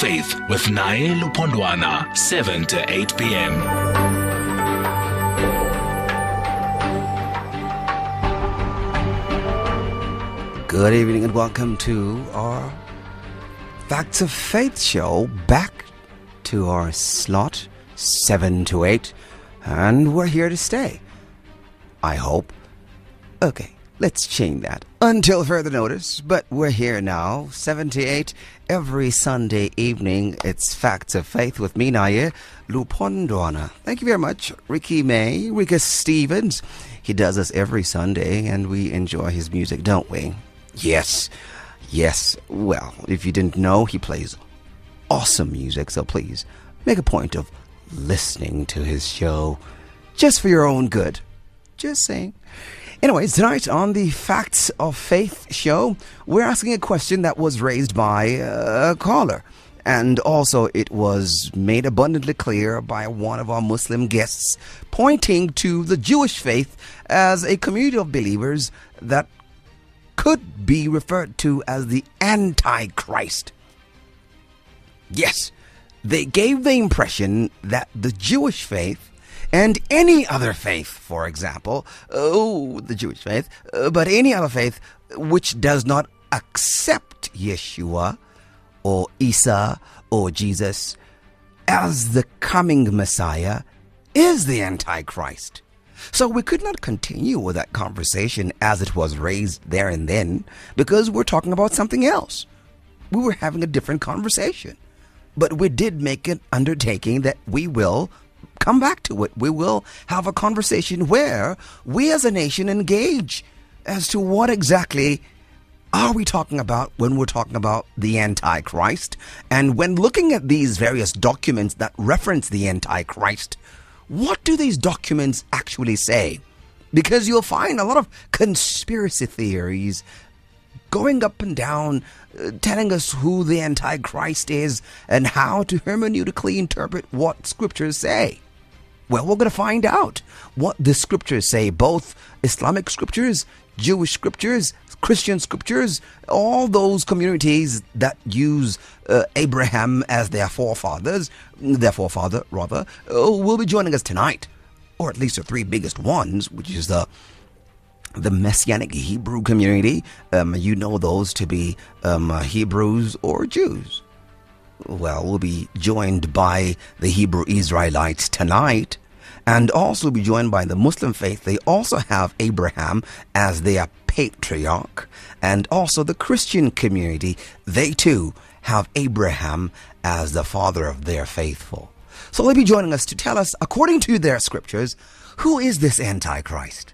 Faith with Naye Lupondwana, 7 to 8 p.m. Good evening and welcome to our Facts of Faith show. Back to our slot, 7 to 8, and we're here to stay. I hope. Okay, let's change that until further notice, but we're here now, 78, every Sunday evening. It's Facts of Faith with me, Naye Lupondwana. Thank you very much, Ricky May, Rika Stevens. He does this every Sunday, and we enjoy his music, don't we? Yes, yes. Well, if you didn't know, he plays awesome music, so please make a point of listening to his show just for your own good. Just saying. Anyways, tonight on the Facts of Faith show, we're asking a question that was raised by a caller. And also, it was made abundantly clear by one of our Muslim guests, pointing to the Jewish faith as a community of believers that could be referred to as the Antichrist. Yes, they gave the impression that the Jewish faith and any other faith, for example, oh, the Jewish faith, uh, but any other faith which does not accept Yeshua or Isa or Jesus as the coming Messiah is the Antichrist. So we could not continue with that conversation as it was raised there and then because we're talking about something else. We were having a different conversation. But we did make an undertaking that we will come back to it. We will have a conversation where we as a nation engage as to what exactly are we talking about when we're talking about the Antichrist? And when looking at these various documents that reference the Antichrist, what do these documents actually say? Because you'll find a lot of conspiracy theories going up and down, uh, telling us who the Antichrist is and how to hermeneutically interpret what scriptures say. Well, we're going to find out what the scriptures say, both Islamic scriptures, Jewish scriptures, Christian scriptures, all those communities that use uh, Abraham as their forefathers, their forefather rather, uh, will be joining us tonight, or at least the three biggest ones, which is the the Messianic Hebrew community. Um, you know those to be um, uh, Hebrews or Jews. Well, we'll be joined by the Hebrew Israelites tonight and also be joined by the Muslim faith. They also have Abraham as their patriarch, and also the Christian community. They too have Abraham as the father of their faithful. So they'll be joining us to tell us, according to their scriptures, who is this Antichrist?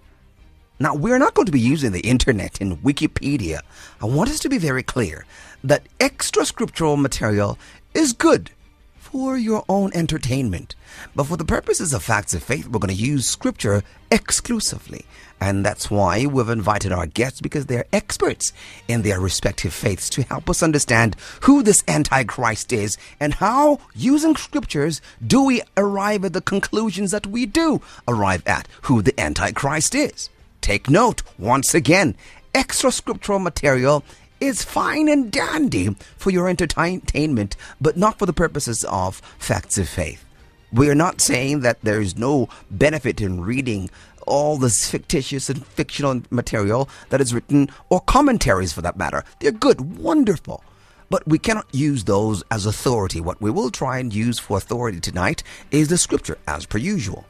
Now, we're not going to be using the internet and Wikipedia. I want us to be very clear that extra scriptural material is good for your own entertainment. But for the purposes of facts of faith, we're going to use scripture exclusively. And that's why we've invited our guests because they're experts in their respective faiths to help us understand who this Antichrist is and how, using scriptures, do we arrive at the conclusions that we do arrive at who the Antichrist is. Take note, once again, extra scriptural material is fine and dandy for your entertainment, but not for the purposes of facts of faith. We are not saying that there is no benefit in reading all this fictitious and fictional material that is written, or commentaries for that matter. They're good, wonderful. But we cannot use those as authority. What we will try and use for authority tonight is the scripture, as per usual.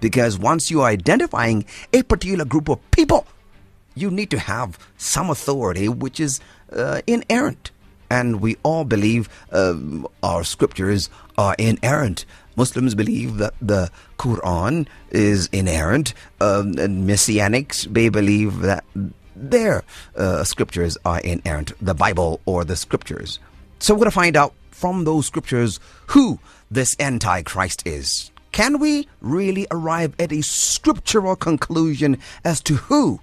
Because once you are identifying a particular group of people, you need to have some authority which is uh, inerrant. And we all believe uh, our scriptures are inerrant. Muslims believe that the Quran is inerrant, um, and Messianics they believe that their uh, scriptures are inerrant, the Bible or the scriptures. So we're going to find out from those scriptures who this Antichrist is. Can we really arrive at a scriptural conclusion as to who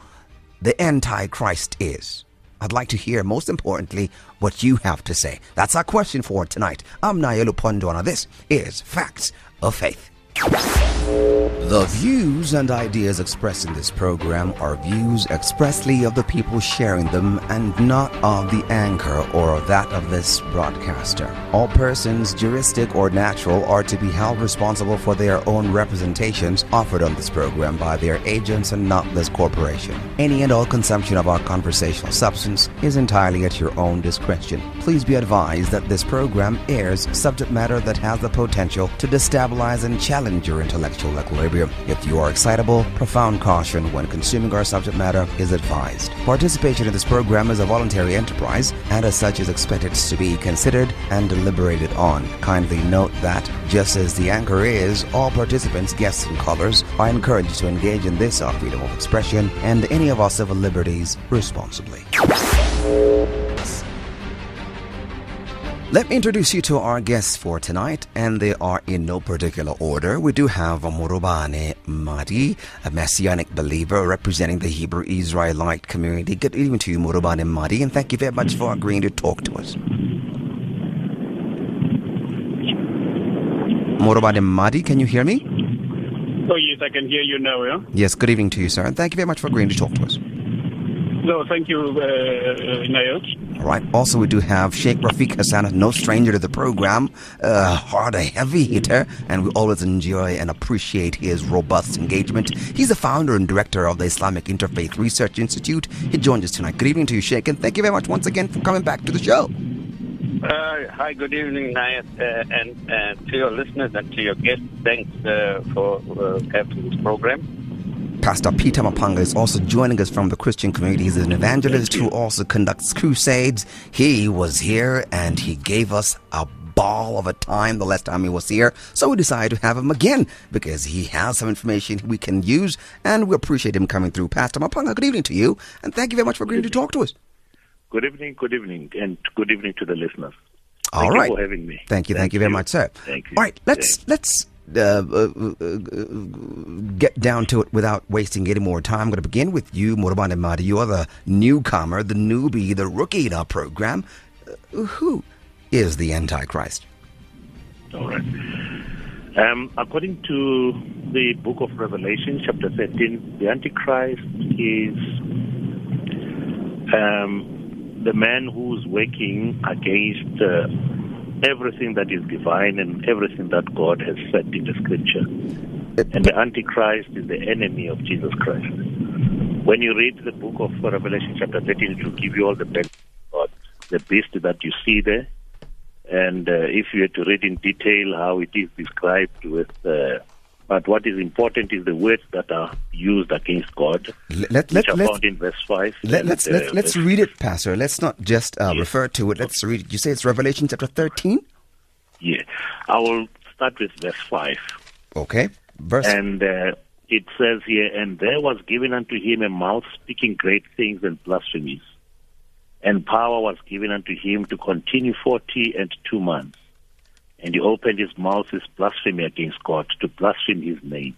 the Antichrist is? I'd like to hear, most importantly, what you have to say. That's our question for tonight. I'm Naye Lupondwana. This is Facts of Faith. The views and ideas expressed in this program are views expressly of the people sharing them and not of the anchor or that of this broadcaster. All persons, juristic or natural, are to be held responsible for their own representations offered on this program by their agents and not this corporation. Any and all consumption of our conversational substance is entirely at your own discretion. Please be advised that this program airs subject matter that has the potential to destabilize and challenge your intellectual equilibrium. If you are excitable, profound caution when consuming our subject matter is advised. Participation in this program is a voluntary enterprise and as such is expected to be considered and deliberated on. Kindly note that, just as the anchor is, all participants, guests, and callers are encouraged to engage in this our freedom of expression and any of our civil liberties responsibly. Let me introduce you to our guests for tonight, and they are in no particular order. We do have Morobane Madi, a messianic believer representing the Hebrew Israelite community. Good evening to you, Morobane Madi, and thank you very much for agreeing to talk to us. Morobane Madi, can you hear me? Oh, yes, I can hear you now, yeah? Yes, good evening to you, sir, and thank you very much for agreeing to talk to us. No, thank you, uh, uh, Nayo. All right. Also, we do have Sheikh Rafeek Hassen, no stranger to the program, uh, hard a heavy hitter, and we always enjoy and appreciate his robust engagement. He's the founder and director of the Islamic Interfaith Research Institute. He joins us tonight. Good evening to you, Sheikh, and thank you very much once again for coming back to the show. Uh, hi, good evening, Nayat, uh, and uh, to your listeners and to your guests. Thanks uh, for uh, having this program. Pastor Peter Maphanga is also joining us from the Christian community. He's an evangelist who also conducts crusades. He was here and he gave us a ball of a time the last time he was here. So we decided to have him again because he has some information we can use and we appreciate him coming through. Pastor Maphanga, good evening to you and thank you very much for agreeing to talk to us. Good evening, good evening, and good evening to the listeners. All Thank right. you for having me. Thank you, thank, you very much, sir. Thank you. All right, let's let's uh, uh, uh, get down to it without wasting any more time. I'm going to begin with you, Morobane Madi. You are the newcomer, the newbie, the rookie in our program. Uh, who is the Antichrist? All right. Um, according to the book of Revelation, chapter 13, the Antichrist is um, the man who's working against uh, everything that is divine and everything that God has said in the scripture. And the Antichrist is the enemy of Jesus Christ. When you read the book of Revelation, chapter 13, it will give you all the benefits of the beast that you see there. And uh, if you had to read in detail how it is described with, uh, but what is important is the words that are used against God, Let, let, let, found in verse 5. let, and, let's, uh, let's, read it, Pastor. Let's not just uh, Yes. refer to it. Let's read it. You say it's Revelation chapter 13? Yeah. I will start with verse 5. Okay. Verse. And uh, it says here, And there was given unto him a mouth speaking great things and blasphemies. And power was given unto him to continue forty and two months. And he opened his mouth with blasphemy against God, to blaspheme his name,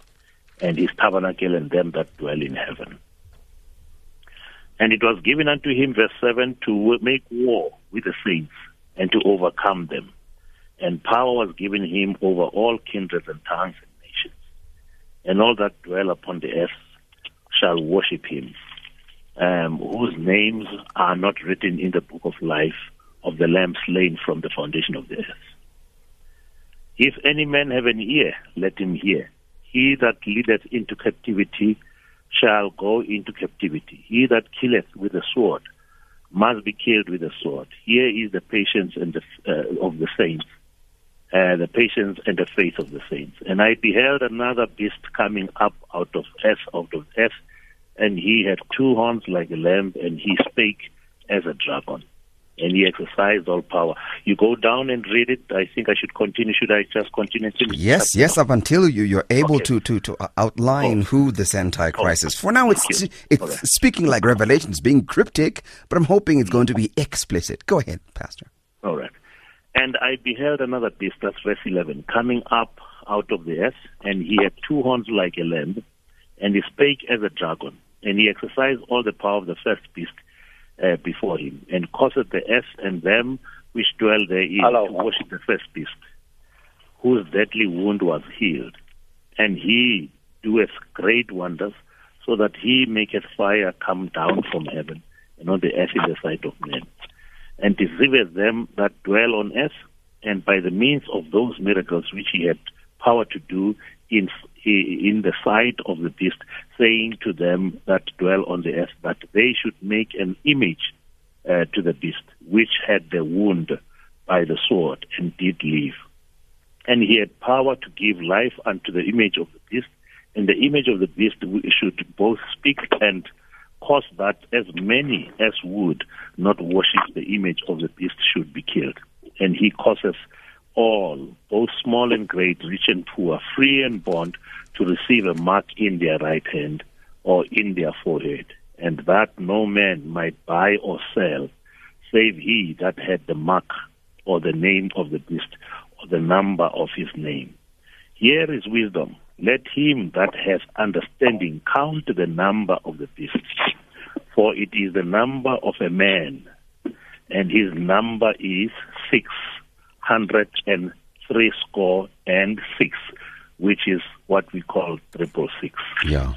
and his tabernacle, and them that dwell in heaven. And it was given unto him, verse 7, to make war with the saints, and to overcome them. And power was given him over all kindreds and tongues and nations and all that dwell upon the earth shall worship him, um, whose names are not written in the book of life of the Lamb slain from the foundation of the earth. If any man have an ear, let him hear. He that leadeth into captivity shall go into captivity. He that killeth with the sword must be killed with the sword. Here is the patience and the, uh, of the saints uh, the patience and the faith of the saints. And I beheld another beast coming up out of earth, out of earth, and he had two horns like a lamb, and he spake as a dragon. And he exercised all power. You go down and read it. I think I should continue. Should I just continue? Yes, yes, up until you, you're able Okay. to, to, to outline Oh. who this Antichrist Oh, is. For now, it's, it's right. speaking like Revelation, it's being cryptic, but I'm hoping it's going to be explicit. Go ahead, Pastor. All right. And I beheld another beast, that's verse 11, coming up out of the earth, and he had two horns like a lamb, and he spake as a dragon, and he exercised all the power of the first beast uh, before him, and caused the earth and them which dwell therein Hello. to worship the first beast, whose deadly wound was healed. and he doeth great wonders, so that he maketh fire come down from heaven, and on the earth in the sight of men, and deceiveth them that dwell on earth, and by the means of those miracles which he had power to do in in the sight of the beast, saying to them that dwell on the earth that they should make an image uh, to the beast, which had the wound by the sword and did live. And he had power to give life unto the image of the beast, and the image of the beast should both speak and cause that as many as would not worship the image of the beast should be killed. And he causes all, both small and great, rich and poor, free and bond, to receive a mark in their right hand or in their forehead, and that no man might buy or sell, save he that had the mark or the name of the beast or the number of his name. Here is wisdom. Let him that has understanding count the number of the beast, for it is the number of a man, and his number is six hundred and three score and six, which is what we call triple six. Yeah.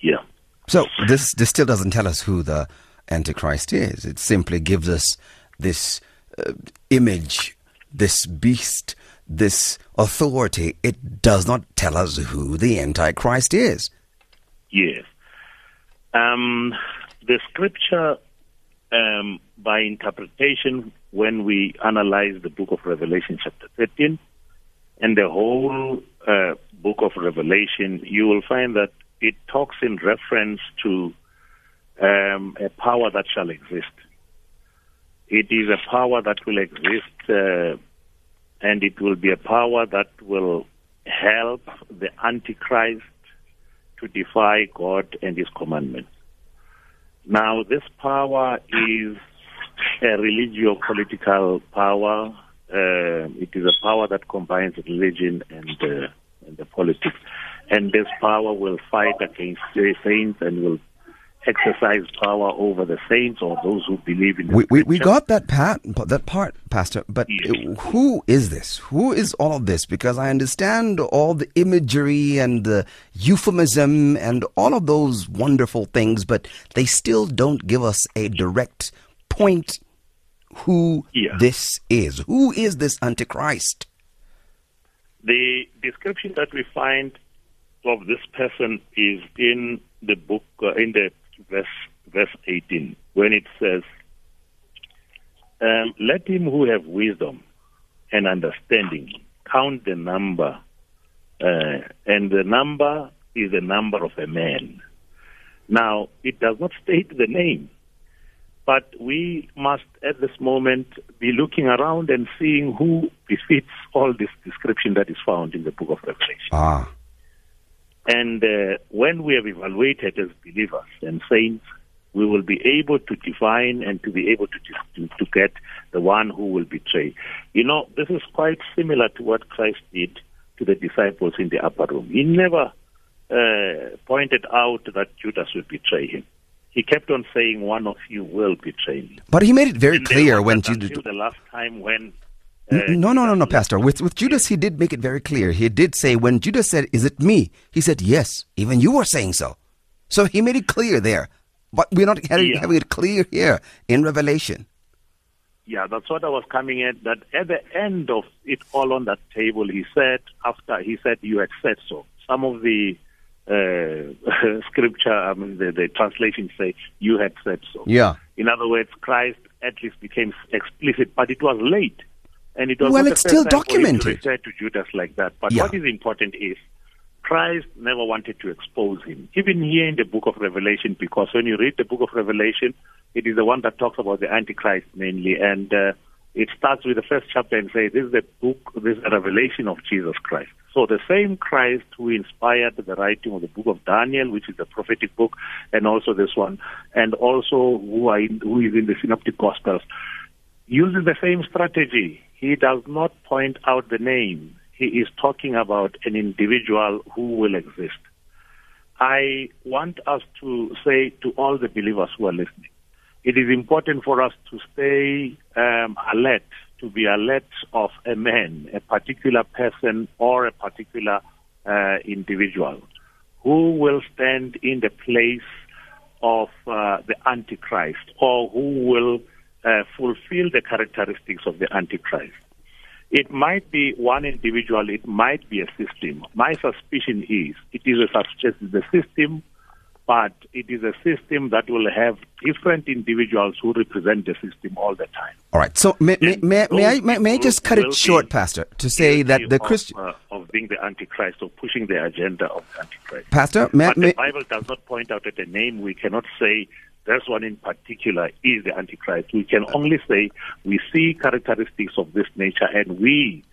Yeah. So this this still doesn't tell us who the Antichrist is. It simply gives us this uh, image, this beast, this authority. It does not tell us who the Antichrist is. Yes. Um, the scripture, um, by interpretation, when we analyze the book of Revelation, chapter 13, and the whole uh, book of Revelation, you will find that it talks in reference to um, a power that shall exist. It is a power that will exist, uh, and it will be a power that will help the Antichrist to defy God and His commandments. Now, this power is a religio-political power. Uh, it is a power that combines religion and, uh, and the politics. And this power will fight against the saints and will exercise power over the saints or those who believe in the We, we, we got that part, that part, Pastor. But Yes. who is this? Who is all of this? Because I understand all the imagery and the euphemism and all of those wonderful things, but they still don't give us a direct point who Yeah. this is. Who is this Antichrist? The description that we find of this person is in the book, uh, in the verse, verse 18, when it says, um, Let him who have wisdom and understanding count the number, uh, and the number is the number of a man. Now, it does not state the name, but we must at this moment be looking around and seeing who befits all this description that is found in the book of Revelation. Ah, And uh, when we have evaluated as believers and saints, we will be able to define and to be able to, to, to get the one who will betray. You know, this is quite similar to what Christ did to the disciples in the upper room. He never uh, pointed out that Judas would betray him. He kept on saying, "One of you will betray me." but he made it very And clear when Judas. the last time when. No, no, no, no, Pastor. With with Judas, he did make it very clear. He did say when Judas said, "Is it me?" He said, "Yes." Even you were saying so. So he made it clear there. But we're not having, Yeah. having it clear here in Revelation. Yeah, that's what I was coming at. That at the end of it all on that table, he said, after he said, You had said so. Some of the uh, scripture, I mean, the, the translations say, You had said so. Yeah. In other words, Christ at least became explicit, but it was late. And it was Well, it's still first time for documented. To to Judas like that. But Yeah. what is important is Christ never wanted to expose him. Even here in the book of Revelation, because when you read the book of Revelation, it is the one that talks about the Antichrist mainly. And uh, it starts with the first chapter and says, This is the book, this is a revelation of Jesus Christ. So the same Christ who inspired the writing of the book of Daniel, which is a prophetic book, and also this one, and also who, in, who is in the Synoptic Gospels, uses the same strategy. He does not point out the name. He is talking about an individual who will exist. I want us to say to all the believers who are listening, it is important for us to stay um, alert, to be alert of a man, a particular person, or a particular uh, individual who will stand in the place of uh, the Antichrist or who will uh, fulfill the characteristics of the Antichrist. It might be one individual, it might be a system. My suspicion is it is a, sus- the system, but it is a system that will have different individuals who represent the system all the time. All right. So may, may, may, may, I, may, may I just cut it short, Pastor, to say that the of, Christian uh, of being the Antichrist or pushing the agenda of the Antichrist. Pastor, may, But the Bible does not point out at a name. We cannot say this one in particular is the Antichrist. We can only say we see characteristics of this nature, and we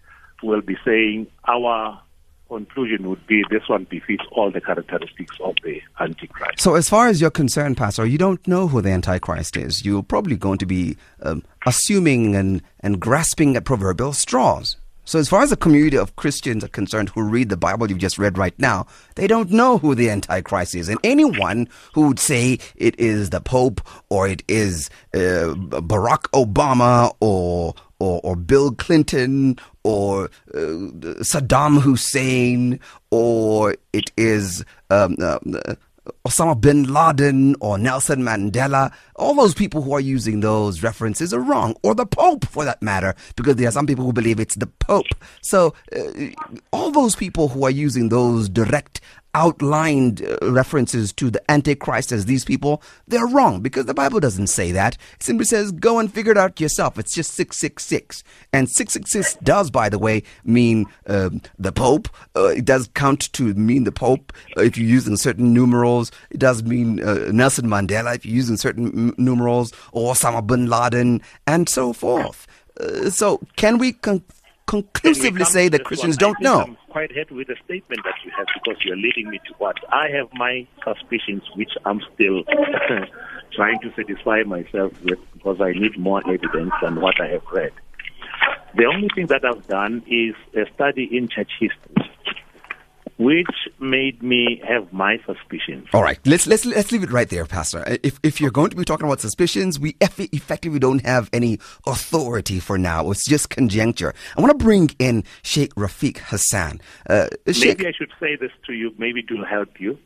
will be saying our conclusion would be this one befits all the characteristics of the Antichrist. So, as far as you're concerned, Pastor, you don't know who the Antichrist is. You're probably going to be um, assuming and, and grasping at proverbial straws. So, as far as the community of Christians are concerned who read the Bible you've just read right now, they don't know who the Antichrist is. And anyone who would say it is the Pope or it is uh, Barack Obama or or, or Bill Clinton or uh, Saddam Hussein or it is um, uh, Osama bin Laden or Nelson Mandela, all those people who are using those references are wrong, or the Pope for that matter, because there are some people who believe it's the Pope. So, uh, all those people who are using those direct outlined uh, references to the Antichrist as these people, they're wrong because the Bible doesn't say that. It simply says, go and figure it out yourself. It's just 666. And 666 does, by the way, mean um, the Pope. Uh, it does count to mean the Pope uh, if you're using certain numerals. It does mean uh, Nelson Mandela if you're using certain m- numerals, or Osama bin Laden, and so forth. So, can we con- conclusively say that Christians one, don't know? Quite happy with the statement that you have because you're leading me to what I have my suspicions, which I'm still trying to satisfy myself with because I need more evidence than what I have read. The only thing that I've done is a study in church history, which made me have my suspicions. All right, let's let's let's leave it right there, Pastor. If if you're going to be talking about suspicions, we eff- effectively don't have any authority for now. It's just conjecture. I want to bring in Sheikh Rafeek Hassen. Uh, Sheikh, Maybe I should say this to you, maybe it will help you.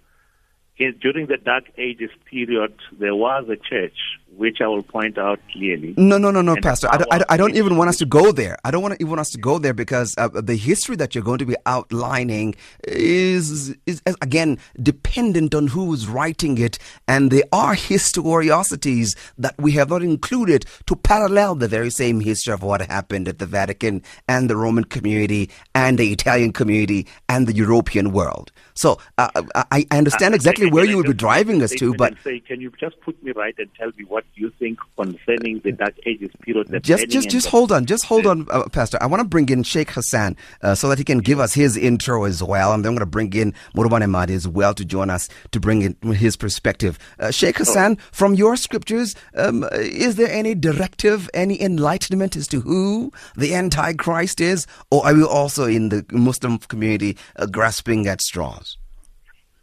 In, during the Dark Ages period, there was a church, which I will point out clearly. no, no, no, no, Pastor. I don't, I, don't, I don't even want us to go there. I don't want to even want us to go there because uh, the history that you're going to be outlining is, is is, again dependent on who's writing it, and there are historiosities that we have not included to parallel the very same history of what happened at the Vatican and the Roman community and the Italian community and the European world. So uh, I, I understand Uh, exactly can- where you would be driving us to, but say, can you just put me right and tell me what you think concerning the Dark Ages period? the just just just hold on just hold on uh, pastor. I want to bring in sheikh hassen uh, so that he can give us his intro as well and then i'm going to bring in Morobane Madi as well to join us to bring in his perspective. Uh, sheikh hassen from your scriptures um, is there any directive any enlightenment as to who the antichrist is or are we also in the muslim community uh, grasping at straws?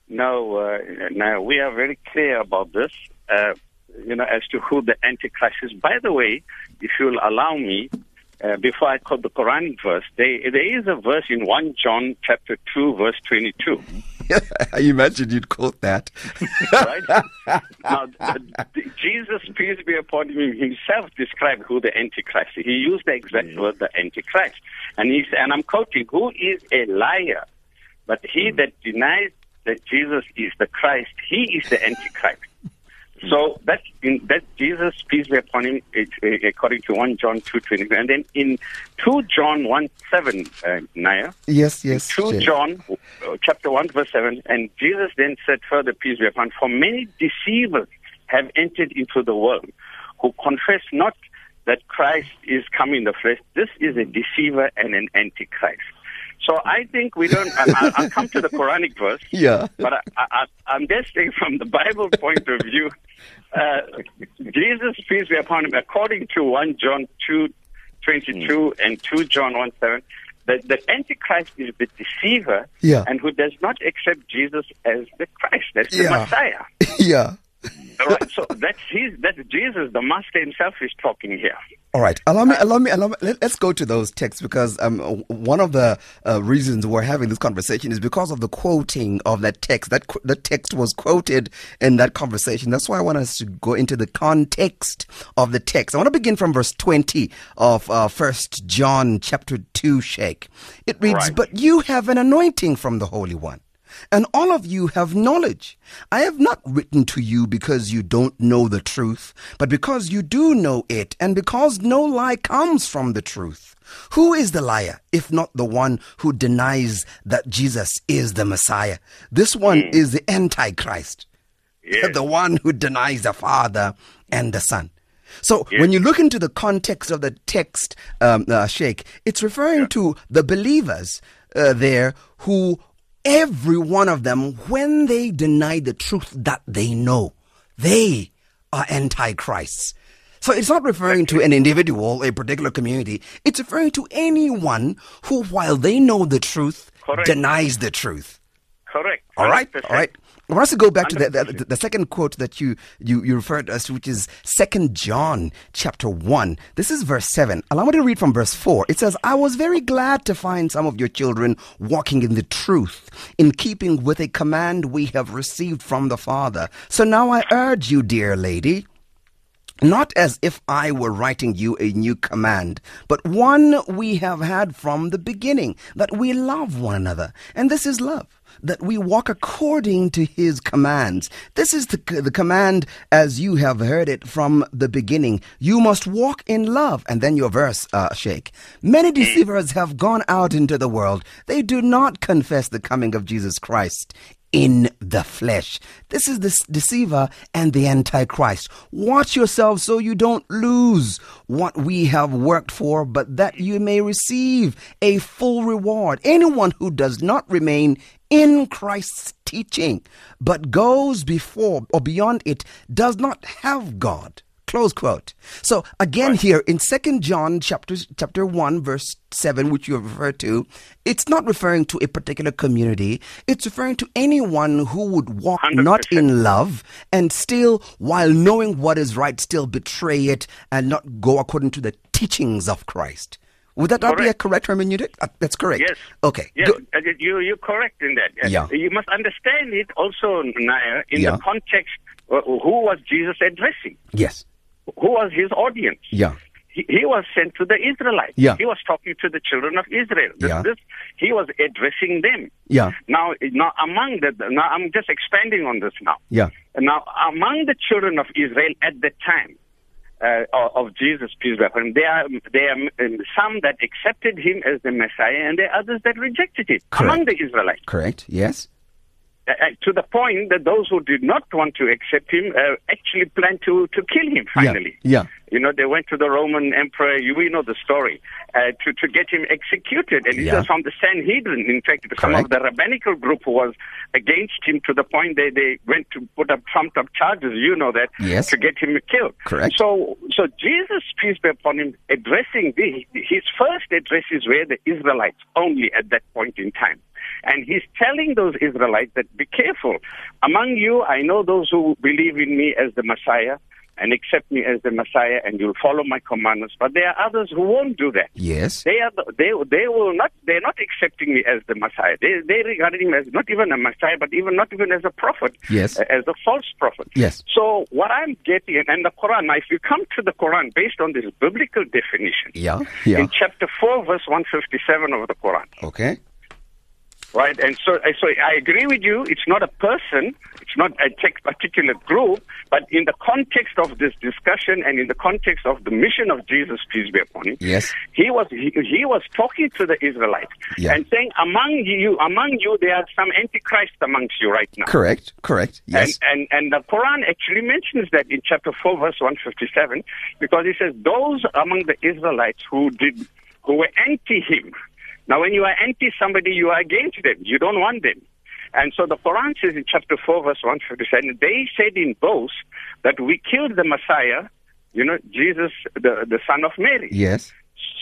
No, uh, no, we are very clear about this. Uh, you know, as to who the Antichrist is. By the way, if you'll allow me, uh, before I quote the Quranic verse, there, there is a verse in 1 John chapter 2, verse 22. I mentioned you'd quote that right? now, Jesus, peace be upon him, himself described who the Antichrist is. He used the exact word, the Antichrist. And, he's, and I'm quoting, who is a liar? But he that denies that Jesus is the Christ, he is the Antichrist. So that in that Jesus, peace be upon him, it, uh, according to 1 John 2.20. And then in 2 John 1 7, uh, Naya, yes yes 2 Sheikh. John uh, chapter 1 verse 7 and Jesus then said further peace be upon for many deceivers have entered into the world who confess not that Christ is come in the flesh this is a deceiver and an antichrist so I think we don't I'll, I'll come to the Quranic verse yeah but I, I, I'm just saying from the Bible point of view, uh, Jesus, peace be upon him, according to 1 John 2, 22 and 2 John 1, 7, that the Antichrist is the deceiver Yeah. and who does not accept Jesus as the Christ, as the Yeah. Messiah. yeah right. So that's his, that's Jesus, the Master himself, is talking here. All right, allow me, allow me, allow me. Let, us go to those texts because um, one of the uh, reasons we're having this conversation is because of the quoting of that text. That qu- the text was quoted in that conversation. That's why I want us to go into the context of the text. I want to begin from verse twenty of uh, First John chapter two. Sheikh, it reads, Right. "But you have an anointing from the Holy One." And all of you have knowledge. I have not written to you because you don't know the truth, but because you do know it, and because no lie comes from the truth. Who is the liar, if not the one who denies that Jesus is the Messiah? This one is the Antichrist, Yes. the one who denies the Father and the Son. So when you look into the context of the text, um, uh, Sheikh, it's referring to the believers uh, there who every one of them, when they deny the truth that they know, they are antichrists. So it's not referring to an individual, a particular community. It's referring to anyone who, while they know the truth, Correct. denies the truth. Correct. All right, 100%. all right. I want us to go back to the, the, the second quote that you, you, you referred us to, which is Second John chapter 1. This is verse 7. Allow me to read from verse 4. It says, I was very glad to find some of your children walking in the truth, in keeping with a command we have received from the Father. So now I urge you, dear lady, not as if I were writing you a new command, but one we have had from the beginning, that we love one another. And this is love, that we walk according to his commands. This is the, the command as you have heard it from the beginning. You must walk in love. And then your verse, uh, Sheikh. Many deceivers have gone out into the world. They do not confess the coming of Jesus Christ in the flesh. This is the deceiver and the antichrist. Watch yourselves so you don't lose what we have worked for, but that you may receive a full reward. Anyone who does not remain in Christ's teaching, but goes before or beyond it, does not have God. Close quote. So again here in Second John chapter chapter one verse seven, which you have referred to, it's not referring to a particular community. It's referring to anyone who would walk not 100%. in love and still, while knowing what is right, still betray it and not go according to the teachings of Christ. Would that not be a correct hermeneutic? Uh, that's correct. Yes. Okay. Yes, uh, you, you're correct in that. Uh, Yeah. You must understand it also, Naya, in Yeah. the context, uh, who was Jesus addressing? Yes. Who was his audience? Yeah. He, he was sent to the Israelites. Yeah. He was talking to the children of Israel. This, Yeah. this, he was addressing them. Yeah. Now, now among the, now I'm just expanding on this now. Yeah. Now, among the children of Israel at the time uh, of Jesus, peace be upon him, there are, there are um, some that accepted him as the Messiah, and there are others that rejected it Correct. among the Israelites. Correct. Yes. Uh, uh, to the point that those who did not want to accept him uh, actually planned to, to kill him finally. Yeah. You know, they went to the Roman emperor, you we know the story, uh, to, to get him executed. And it Yeah. was from the Sanhedrin, in fact, some of the rabbinical group who was against him to the point they, they went to put up, trumped up charges, you know that, Yes. to get him killed. Correct. So, so Jesus, peace be upon him, addressing the, his first addresses were the Israelites only at that point in time. And he's telling those Israelites that be careful. Among you, I know those who believe in me as the Messiah and accept me as the Messiah and you'll follow my commandments. But there are others who won't do that. Yes. They are the, they they will not they're not accepting me as the Messiah. They they regard him as not even a Messiah, but even not even as a prophet. Yes. as a false prophet. Yes. So what I'm getting and the Quran. Now, if you come to the Quran based on this biblical definition, Yeah. Yeah. in chapter four, verse one fifty seven of the Quran, Okay. Right? And so, so I agree with you. It's not a person. It's not a particular group. But in the context of this discussion and in the context of the mission of Jesus, peace be upon him, Yes. he was he, he was talking to the Israelites Yeah. and saying, among you, among you, there are some antichrist amongst you right now. Correct. Correct. Yes. And, and, and the Quran actually mentions that in chapter 4, verse 157, because it says, those among the Israelites who did, who were anti him. Now, when you are anti somebody, you are against them. You don't want them. And so the Quran says in chapter 4, verse 157, they said in boast that we killed the Messiah, you know, Jesus, the, the son of Mary. yes.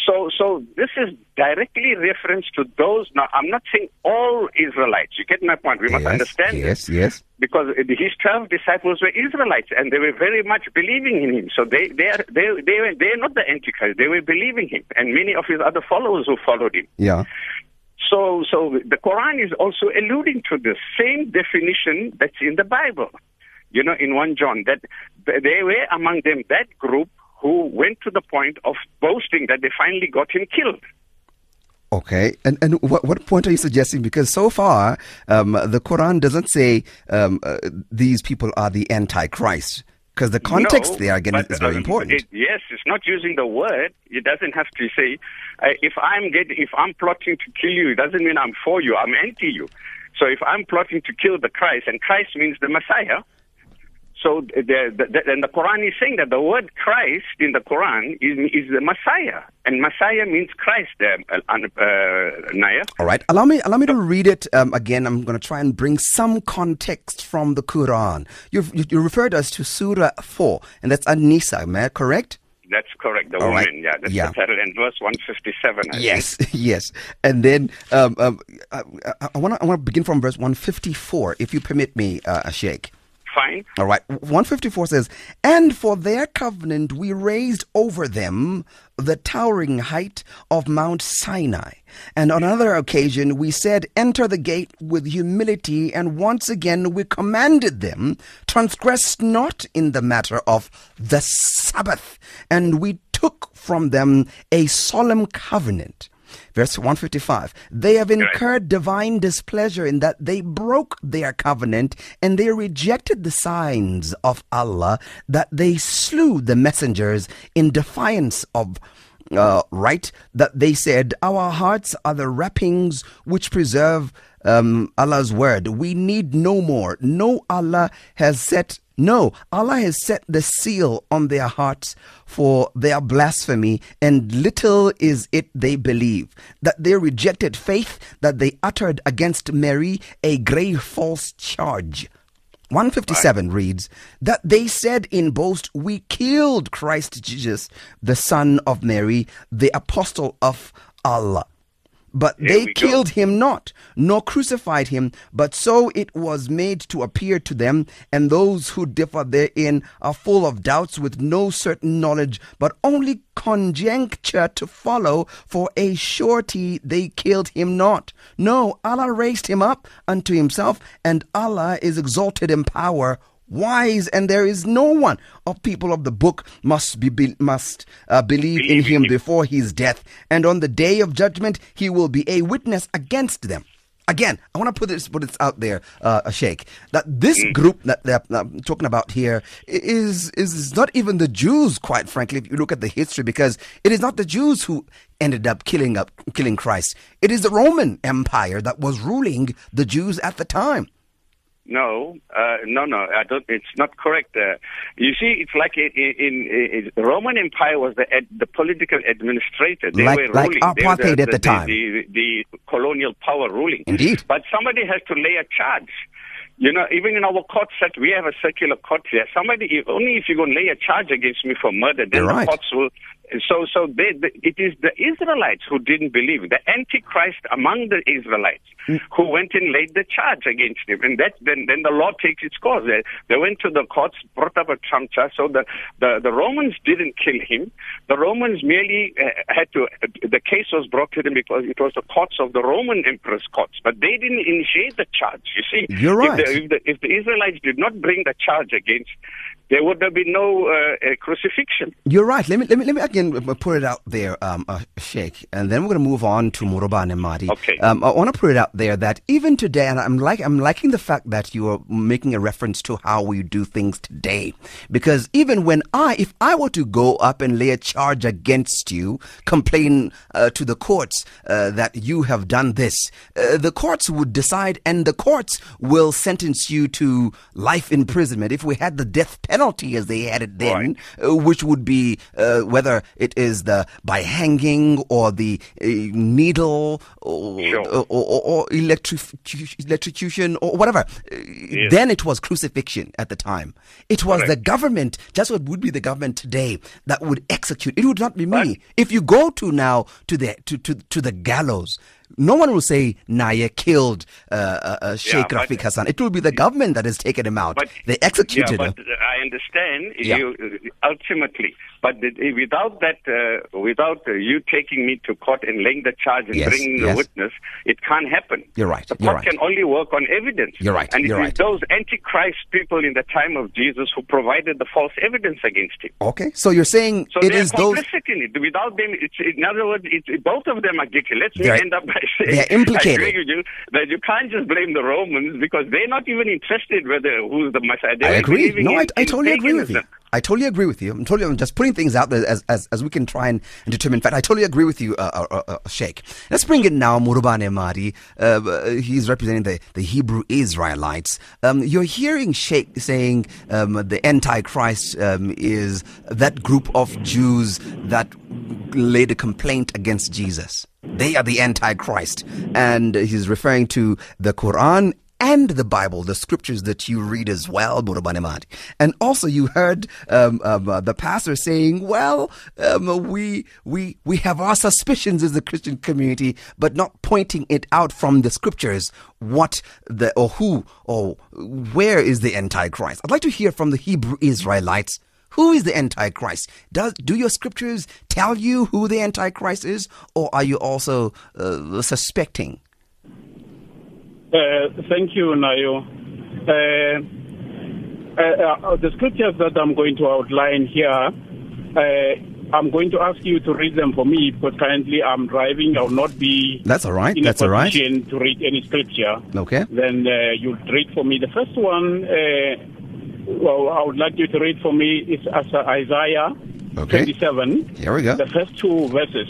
So, so this is directly reference to those. Now, I'm not saying all Israelites. You get my point. We must yes, understand yes, this yes. because his twelve disciples were Israelites, and they were very much believing in him. So they they are they they were they are not the Antichrist. They were believing him, and many of his other followers who followed him. Yeah. So, so the Quran is also alluding to the same definition that's in the Bible. You know, in 1 John, that they were among them that group who went to the point of boasting that they finally got him killed. Okay, and and what what point are you suggesting? Because so far, um, the Quran doesn't say um, uh, these people are the Antichrist. Because the context No, there again but, is very um, important. it- yes, it's not using the word. It doesn't have to say uh, if I'm get, if I'm plotting to kill you, it doesn't mean I'm for you. I'm anti you. So if I'm plotting to kill the Christ, and Christ means the Messiah. So the, the, the, and the Quran is saying that the word Christ in the Quran is, is the Messiah, and Messiah means Christ. Uh, uh, uh, Naya. All right, allow me allow me to read it um, again. I'm going to try and bring some context from the Quran. You've, you you referred us to Surah four, and that's An-Nisa, am I correct? That's correct. The All woman, right. yeah. That's Yeah. the title, and verse 157. I think. Yes, yes. And then um, um, I want to I want to begin from verse 154, if you permit me, uh, Sheikh. Fine. All right. 154 says, And for their covenant we raised over them the towering height of Mount Sinai. And on another occasion we said, Enter the gate with humility. And once again we commanded them, Transgress not in the matter of the Sabbath. And we took from them a solemn covenant. Verse 155 They have incurred divine displeasure in that they broke their covenant and they rejected the signs of Allah, that they slew the messengers in defiance of uh, right, that they said, Our hearts are the wrappings which preserve um, Allah's word. We need no more. No, Allah has set no, Allah has set the seal on their hearts for their blasphemy, and little is it they believe. That they rejected faith, that they uttered against Mary a grave false charge. 157 reads that they said in boast, We killed Christ Jesus, the Son of Mary, the Apostle of Allah. But Here they we go. killed him not, nor crucified him, but so it was made to appear to them, and those who differ therein are full of doubts with no certain knowledge, but only conjecture to follow, for a surety they killed him not. No, Allah raised him up unto himself, and Allah is exalted in power wise and there is no one. Of people of the book must be, be must uh, believe in him before his death and on the day of judgment he will be a witness against them. Again i want to put this put this out there uh sheikh that this Mm. group that they're uh, talking about here is is not even the jews quite frankly if you look at the history because it is not the jews who ended up killing up killing christ. It is the roman empire that was ruling the jews at the time No, uh, no, no. I don't. It's not correct. Uh, you see, it's like in, in, in the Roman Empire was the ad, the political administrator. They Like- were like ruling. They were apartheid at the time. The, the, colonial power ruling. Indeed. But somebody has to lay a charge. You know, even in our court set, we have a circular court here. Somebody, if, only if you're going to lay a charge against me for murder, then You're right. the courts will. So, so they, the, it is the Israelites who didn't believe the Antichrist among the Israelites Mm. who went and laid the charge against him, and that then then the law takes its course. They, they went to the courts, brought up a trump charge. So the, the the Romans didn't kill him. The Romans merely uh, had to. the case was brought to them because it was the courts of the Roman emperor's courts, but they didn't initiate the charge. You see, You're If right. the, if the, if the Israelites did not bring the charge against, there would have been no uh, crucifixion. You're right. Let me let me let me again put it out there, um, uh, Sheikh, and then we're going to move on to Muruban and Mahdi. Okay. Um, I want to put it out there that even today, and I'm like I'm liking the fact that you are making a reference to how we do things today, because even when I, if I were to go up and lay a charge against you, complain uh, to the courts uh, that you have done this, uh, the courts would decide, and the courts will sentence you to life imprisonment. If we had the death penalty penalty as they had it then, uh, which would be uh, whether it is the by hanging or the uh, needle or, Sure. or, or, or electric, electrocution or whatever. Uh, Then it was crucifixion at the time. It was the government, just what would be the government today, that would execute. It would not be me. If you go to now to the to, to, to the gallows, no one will say Naya killed uh, uh, uh, Sheikh but- Rafeek Hassen. It will be the government that has taken him out. they executed yeah, him. but I understand Yeah. you uh, ultimately, but without that, uh, without uh, you taking me to court and laying the charge and Yes, bringing yes. the witness, it can't happen. You're right, The court right. can only work on evidence. You're right, And it you're right. those antichrist people in the time of Jesus who provided the false evidence against him. Okay, so you're saying So it they're those. complicit in it. Without them, it's, in other words, it's, both of them are guilty. Let's They're- end up by saying they're implicated. I agree with you that you can't just blame the Romans because they're not even interested whether who's the Messiah. I They're agree. No, I, I totally agree with you. I totally agree with you. I'm totally I'm just putting things out there as, as, as we can try and, and determine. In fact, I totally agree with you, uh, uh, uh, Sheikh. Let's bring in now Morobane. Uh, uh, he's representing the, the Hebrew Israelites. Um, you're hearing Sheikh saying um, the Antichrist um, is that group of Jews that laid a complaint against Jesus. They are the Antichrist. And he's referring to the Quran and the Bible, the scriptures that you read as well, Morobane Madi. And also, you heard um, um, uh, the pastor saying, "Well, um, we we we have our suspicions as the Christian community, but not pointing it out from the scriptures what the or who or where is the Antichrist." I'd like to hear from the Hebrew Israelites. Who is the Antichrist? Does do your scriptures tell you who the Antichrist is, or are you also uh, suspecting? Uh, thank you, Nayo. Uh, uh, uh, the scriptures that I'm going to outline here, uh, I'm going to ask you to read them for me because currently I'm driving. I will not be That's all right. in That's all right. to read any scripture. Okay. Then uh, you'll read for me. The first one, uh, well, I would like you to read for me is as Isaiah Okay. 27. Here we go. The first two verses.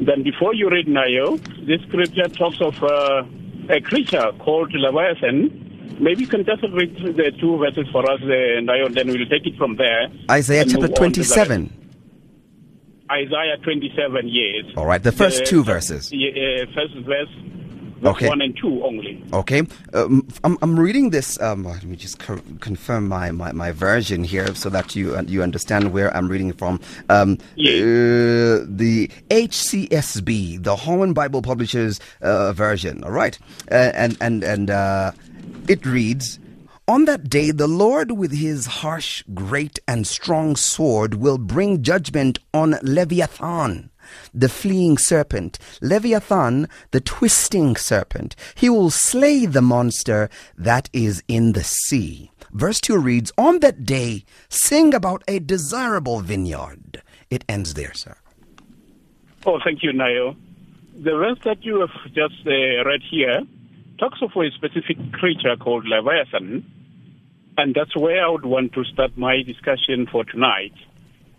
Then before you read Nayo, this scripture talks of uh, a creature called Leviathan. Maybe you can just read the two verses for us, uh, Nayo, then we'll take it from there. Isaiah chapter move on to the 27. Isaiah 27, yes. All right, the first The- two verses. Uh, first verse, Okay. 1 and 2 only. Okay, um, I'm, I'm reading this. Um, let me just co- confirm my, my, my version here so that you uh, you understand where I'm reading from. Um, Yeah. uh, the HCSB, the Holman Bible Publishers uh, version. All right, uh, and and and uh, it reads. On that day, the Lord with his harsh, great, and strong sword will bring judgment on Leviathan, the fleeing serpent, Leviathan, the twisting serpent. He will slay the monster that is in the sea. Verse 2 reads, On that day, sing about a desirable vineyard. It ends there, sir. Oh, thank you, Nayo. The verse that you have just uh, read here talks of a specific creature called Leviathan, and that's where I would want to start my discussion for tonight.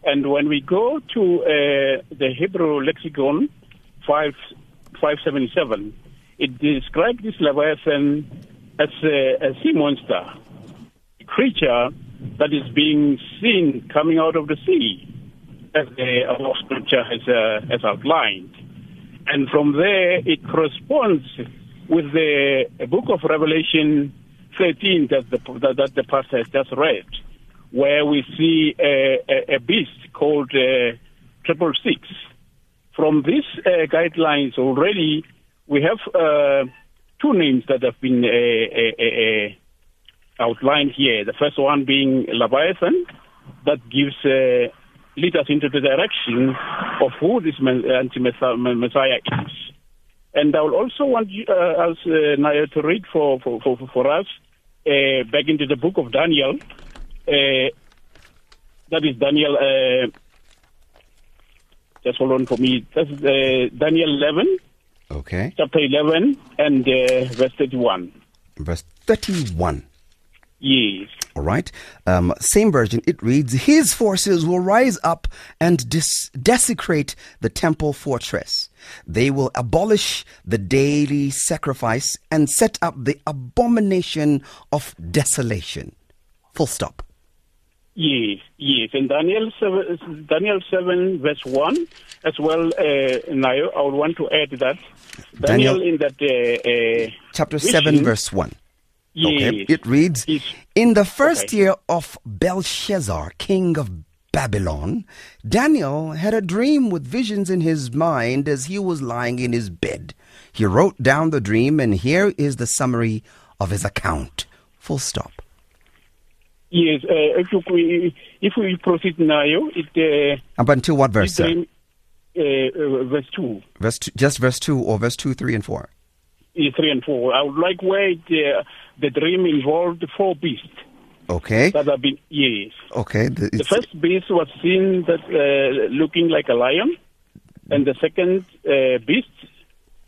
And when we go to uh, the Hebrew lexicon 5, 577, it describes this Leviathan as a, a sea monster, a creature that is being seen coming out of the sea as the above scripture has, uh, has outlined. And from there, it corresponds with the book of Revelation 13 that the, that, that the pastor has just read, where we see a, a, a beast called uh, Triple Six. From these uh, guidelines already, we have uh, two names that have been uh, uh, uh, outlined here. The first one being Leviathan, that gives uh, lead us into the direction of who this anti-Messiah is. And I will also want you, uh, us, uh, Naya, to read for, for, for, for us uh, back into the book of Daniel. Uh, that is Daniel, uh, just hold on for me. That's uh, Daniel 11, Okay. chapter 11, and uh, verse 31. Verse 31. Yes. All right. Um, same version. It reads, His forces will rise up and dis- desecrate the temple fortress. They will abolish the daily sacrifice and set up the abomination of desolation. Full stop. Yes, yes. And Daniel 7, Daniel 7 verse 1 as well, uh, now I would want to add that. Daniel, Daniel- in that. Uh, uh, Chapter vision, 7, verse 1. Yes. Okay. It reads Yes. In the first Okay. year of Belshazzar, king of Babylon, Daniel had a dream with visions in his mind as he was lying in his bed. He wrote down the dream, and here is the summary of his account. Full stop. Yes, uh, if, you, if we proceed now, it. Uh, Up until what verse, it uh, uh, verse 2. Verse two, just verse 2 or verse 2, 3, and 4? uh, 3 and 4. I would like where it, uh, the dream involved four beasts Okay. that have been. Yes. Okay. The, The first beast was seen that uh, looking like a lion, and the second uh, beast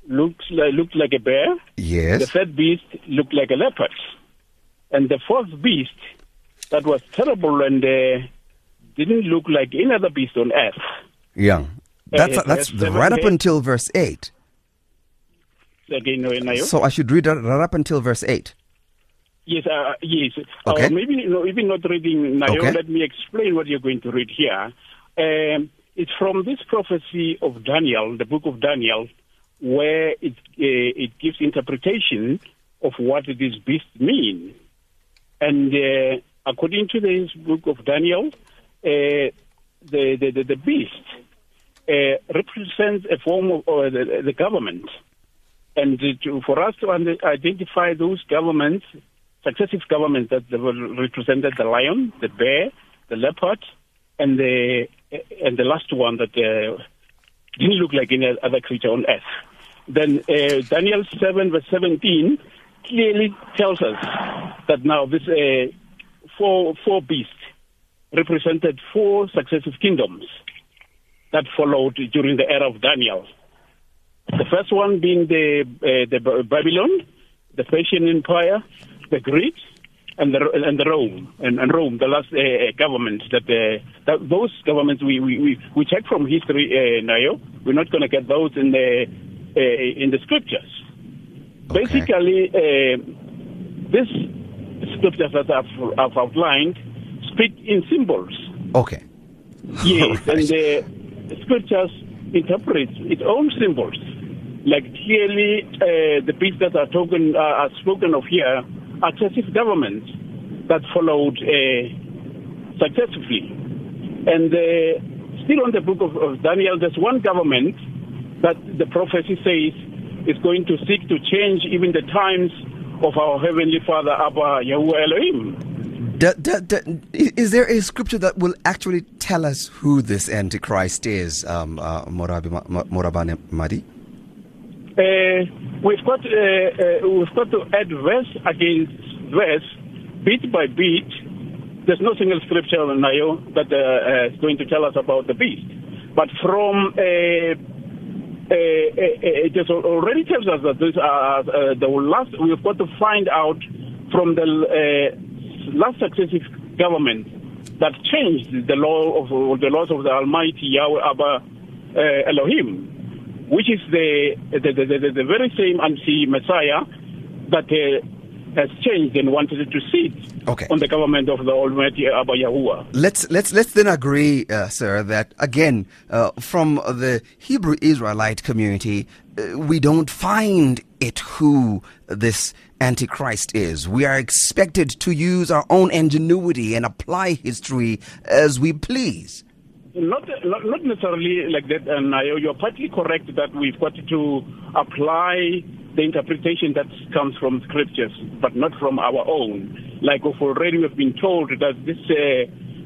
looks like, looked like a bear. Yes. The third beast looked like a leopard, and the fourth beast that was terrible and uh, didn't look like any other beast on earth. Yeah. That's, Uh, that's the, right up until verse 8. Again, uh. So I should read that right up until verse 8. Yes, uh, yes. Okay. Or maybe you know, even not reading now. Okay. Let me explain what you're going to read here. Um, it's from this prophecy of Daniel, the book of Daniel, where it uh, it gives interpretation of what these beasts mean. And uh, according to the book of Daniel, uh, the, the, the the beast uh, represents a form of uh, the, the government and to, for us to identify those governments, successive governments that were represented the lion, the bear, the leopard, and the and the last one that uh, didn't look like any other creature on earth. Then uh, Daniel seven verse seventeen clearly tells us that now this uh, four four beasts represented four successive kingdoms that followed during the era of Daniel. The first one being the uh, the Babylon, the Persian Empire, the Greeks, and the and the Rome and, and Rome, the last uh, government that, uh, that those governments we we, we, we check from history, uh, Nayo. We're not going to get those in the uh, in the scriptures. Okay. Basically, uh, this scriptures that I've, I've outlined speak in symbols. Okay. Yes, right. and the scriptures interpret its own symbols. Like clearly, uh, the beasts that are, token, uh, are spoken of here are successive governments that followed uh, successively. And uh, still on the book of, of Daniel, there's one government that the prophecy says is going to seek to change even the times of our Heavenly Father, Abba Yahuwah Elohim. D- d- d- is there a scripture that will actually tell us who this Antichrist is, um, uh, Morabi, Morobane Madi? Uh, we've got uh, we've got to add verse against verse, beat by beat. There's no single scripture in Nayo that uh, uh, is going to tell us about the beast, but from uh, it just already tells us that this uh, uh, the last we've got to find out from the uh, last successive government that changed the law of the laws of the Almighty Yahweh Abba Elohim which is the the, the, the, the very same anti-Messiah that uh, has changed and wanted to sit Okay. on the government of the Almighty Abba Yahuwah. Let's let's let's then agree, uh, sir, that again, uh, from the Hebrew Israelite community, uh, we don't find it who this Antichrist is. We are expected to use our own ingenuity and apply history as we please. Not, not necessarily like that, and you're partly correct that we've got to apply the interpretation that comes from scriptures, but not from our own. Like of already we've been told that this uh,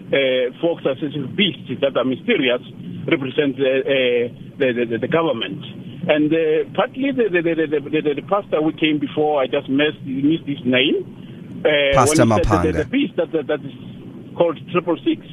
uh, are such beasts that are mysterious represent uh, uh, the, the the government. And uh, partly the the, the, the, the, the, the pastor who came before, I just missed, missed his name. Uh, Pastor the, Maphanga. the beast that, that, that is called triple six.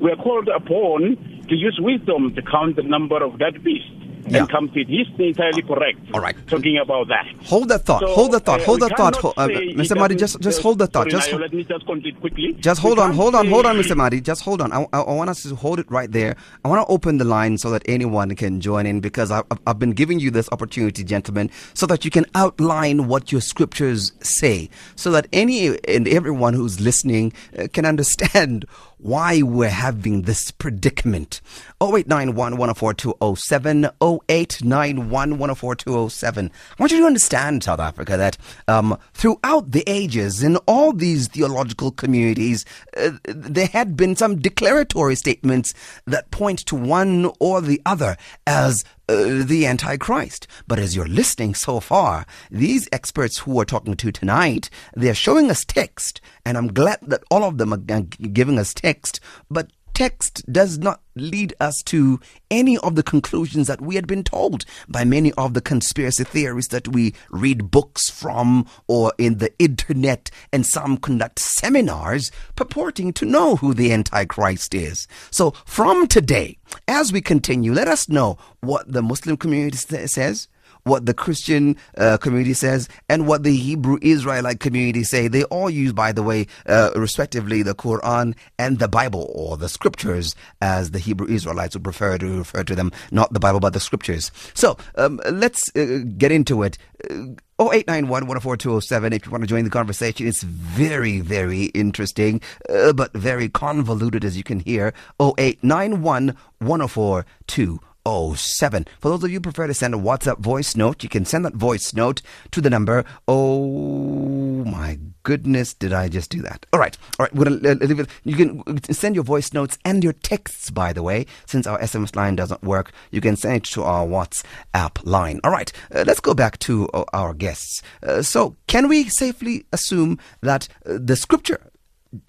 We are called upon to use wisdom to count the number of that beast Yeah. and come to it. He's entirely correct. All right. Talking about that. Hold that thought. So, hold that thought. uh, hold that thought. uh, Mr. Madi, just just hold that thought. sorry, Just let me just complete quickly. Just hold on, hold on, hold on, Mr. Madi. Just hold on. I, I, I want us to hold it right there. I want to open the line so that anyone can join in because I've, I've been giving you this opportunity, gentlemen, so that you can outline what your scriptures say, so that any and everyone who's listening uh, can understand why we're having this predicament. 0891 104207, 0891 104207. I want you to understand, South Africa, that um, throughout the ages, in all these theological communities, uh, there had been some declaratory statements that point to one or the other as uh, the Antichrist. But as you're listening so far, these experts who we're talking to tonight, they're showing us text, and I'm glad that all of them are giving us text, but text does not lead us to any of the conclusions that we had been told by many of the conspiracy theories that we read books from or in the internet, and some conduct seminars purporting to know who the Antichrist is. So, from today, as we continue, let us know what the Muslim community says what the Christian uh, community says and what the Hebrew Israelite community say. They all use, by the way, uh, respectively, the Quran and the Bible, or the scriptures, as the Hebrew Israelites would prefer to refer to them, not the Bible, but the scriptures. So um, let's uh, get into it. Uh, 0891 104207 if you want to join the conversation. It's very, very interesting, uh, but very convoluted as you can hear. 0891 104207. 07. For those of you who prefer to send a WhatsApp voice note, you can send that voice note to the number. Oh my goodness, did I just do that? All right, all right. We're gonna leave it. You can send your voice notes and your texts, by the way, since our SMS line doesn't work. You can send it to our WhatsApp line. All right, uh, let's go back to uh, our guests. Uh, so, can we safely assume that uh, the scripture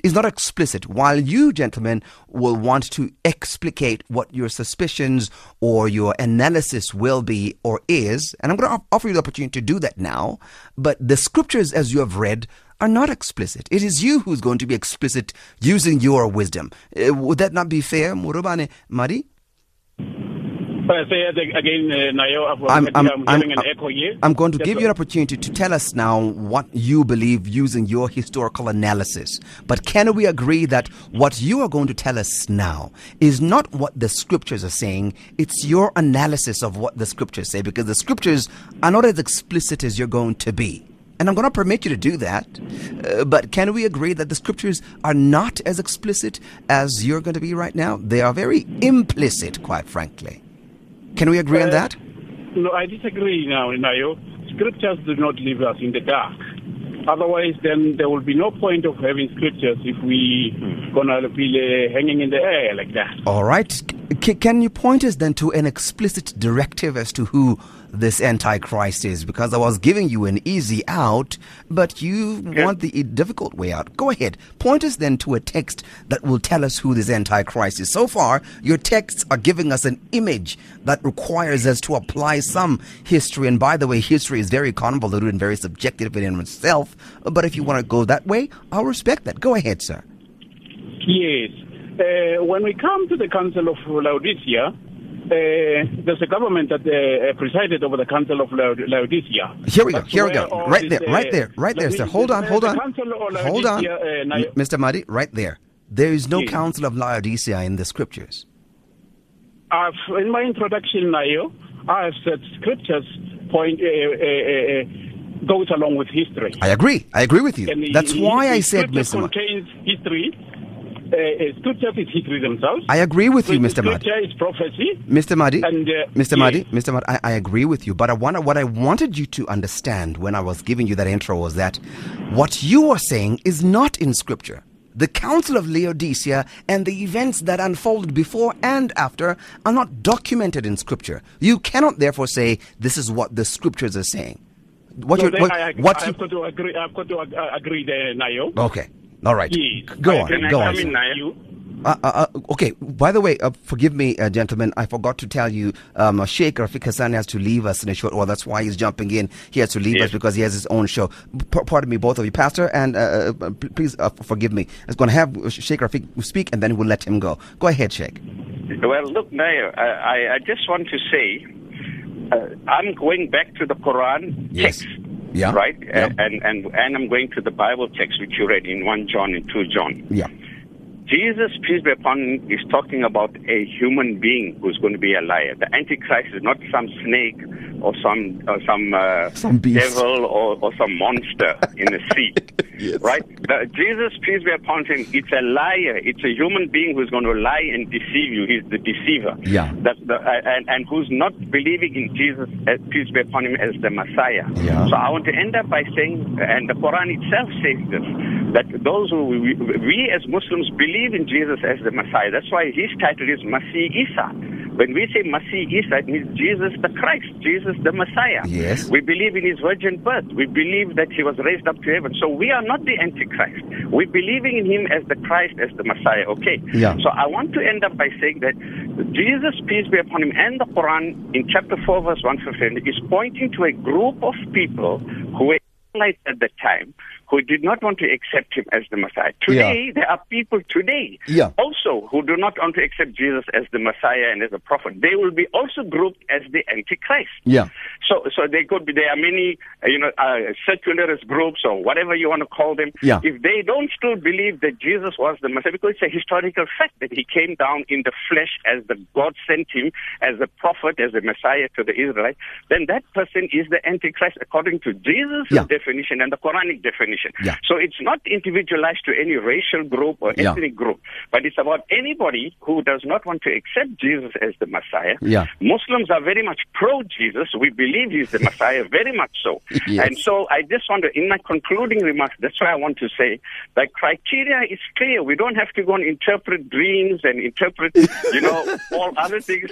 is not explicit, while you, gentlemen, will want to explicate what your suspicions or your analysis will be or is. And I'm going to offer you the opportunity to do that now. But the scriptures, as you have read, are not explicit. It is you who's going to be explicit using your wisdom. Uh, would that not be fair, Morobane Mari? Uh, say it again, uh, Nayo. I'm, I'm, I'm, I'm, here. I'm going to give you an opportunity to tell us now what you believe using your historical analysis. But can we agree that what you are going to tell us now is not what the scriptures are saying? It's your analysis of what the scriptures say, because the scriptures are not as explicit as you're going to be. And I'm going to permit you to do that. Uh, but can we agree that the scriptures are not as explicit as you're going to be right now? They are very implicit, quite frankly. Can we agree uh, on that? No, I disagree now, Nayo. Scriptures do not leave us in the dark. Otherwise, then there will be no point of having scriptures if we gonna be uh, hanging in the air like that. All right. C- can you point us then to an explicit directive as to who this Antichrist is because I was giving you an easy out, but you want the difficult way out. Go ahead. Point us then to a text that will tell us who this Antichrist is. So far, your texts are giving us an image that requires us to apply some history. And by the way, history is very convoluted and very subjective in itself. But if you want to go that way, I'll respect that. Go ahead, sir. Yes. Uh, when we come to the Council of Laodicea, uh, there's a government that uh, presided over the Council of Laodicea. Here we go. Here we go. Right there. Right there. Right there, sir. Hold on. Hold on. Hold on. Mr. Madi, right there. There is no yes. Council of Laodicea in the scriptures. I've, in my introduction, Nayo, I have said scriptures point uh, uh, uh, goes along with history. I agree. I agree with you. And That's the, why the I said, Mr. contains history uh, scripture is history themselves. I agree with you, Mr. Madi. Scripture is prophecy. Mr. Madi, and, uh, Mr. Yes. Madi, Mr. Madi, I, I, agree with you. But I want, what I wanted you to understand when I was giving you that intro was that what you are saying is not in Scripture. The Council of Laodicea and the events that unfolded before and after are not documented in Scripture. You cannot therefore say this is what the Scriptures are saying. What, so what, I, what I've got to agree. I've got to agree there, Nayo. Okay. All right. Yes. Go on. Can go I on. Uh, uh, uh, okay. By the way, uh, forgive me, uh, gentlemen. I forgot to tell you, um, Sheikh Rafeek Hassen has to leave us in a short while. That's why he's jumping in. He has to leave yes. us because he has his own show. P- pardon me, both of you, Pastor, and uh, please forgive me. I was going to have Sheikh Rafeek speak, and then we'll let him go. Go ahead, Sheikh. Well, look, Mayor, I, I just want to say, I'm going back to the Quran yes. text yeah. Right? Yeah. And, and, and I'm going to the Bible text which you read in 1 John and 2 John. Yeah. Jesus, peace be upon him, is talking about a human being who's going to be a liar. The Antichrist is not some snake or some or some, uh, Some devil or, or some monster in the sea. Right? The, Jesus, peace be upon him, it's a liar. It's a human being who's going to lie and deceive you. He's the deceiver. Yeah. That, the, uh, and, and who's not believing in Jesus, uh, peace be upon him, as the Messiah. Yeah. So I want to end up by saying, and the Quran itself says this, that those who we, we as Muslims believe in Jesus as the Messiah. That's why his title is Masih Isa. When we say Masih Isa, it means Jesus the Christ, Jesus the Messiah. Yes. We believe in his virgin birth. We believe that he was raised up to heaven. So we are not the Antichrist. We're believing in him as the Christ, as the Messiah. Okay. Yeah. So I want to end up by saying that Jesus, peace be upon him, and the Quran in chapter 4, verse 115 is pointing to a group of people who were Israelites at the time who did not want to accept him as the Messiah. Today, there are people today Yeah. also who do not want to accept Jesus as the Messiah and as a prophet. They will be also grouped as the Antichrist. Yeah. So, so they could be. There are many, uh, you know, uh, secularist groups or whatever you want to call them. Yeah. If they don't still believe that Jesus was the Messiah, because it's a historical fact that he came down in the flesh as the God sent him as a prophet, as a Messiah to the Israelites, then that person is the Antichrist according to Jesus' Yeah. definition and the Quranic definition. Yeah. So it's not individualized to any racial group or Yeah. ethnic group, but it's about anybody who does not want to accept Jesus as the Messiah. Yeah. Muslims are very much pro Jesus. We believe he's the Messiah, very much so. Yes. And so I just want to, in my concluding remarks, that's why I want to say the criteria is clear. We don't have to go and interpret dreams and interpret, you know, all other things.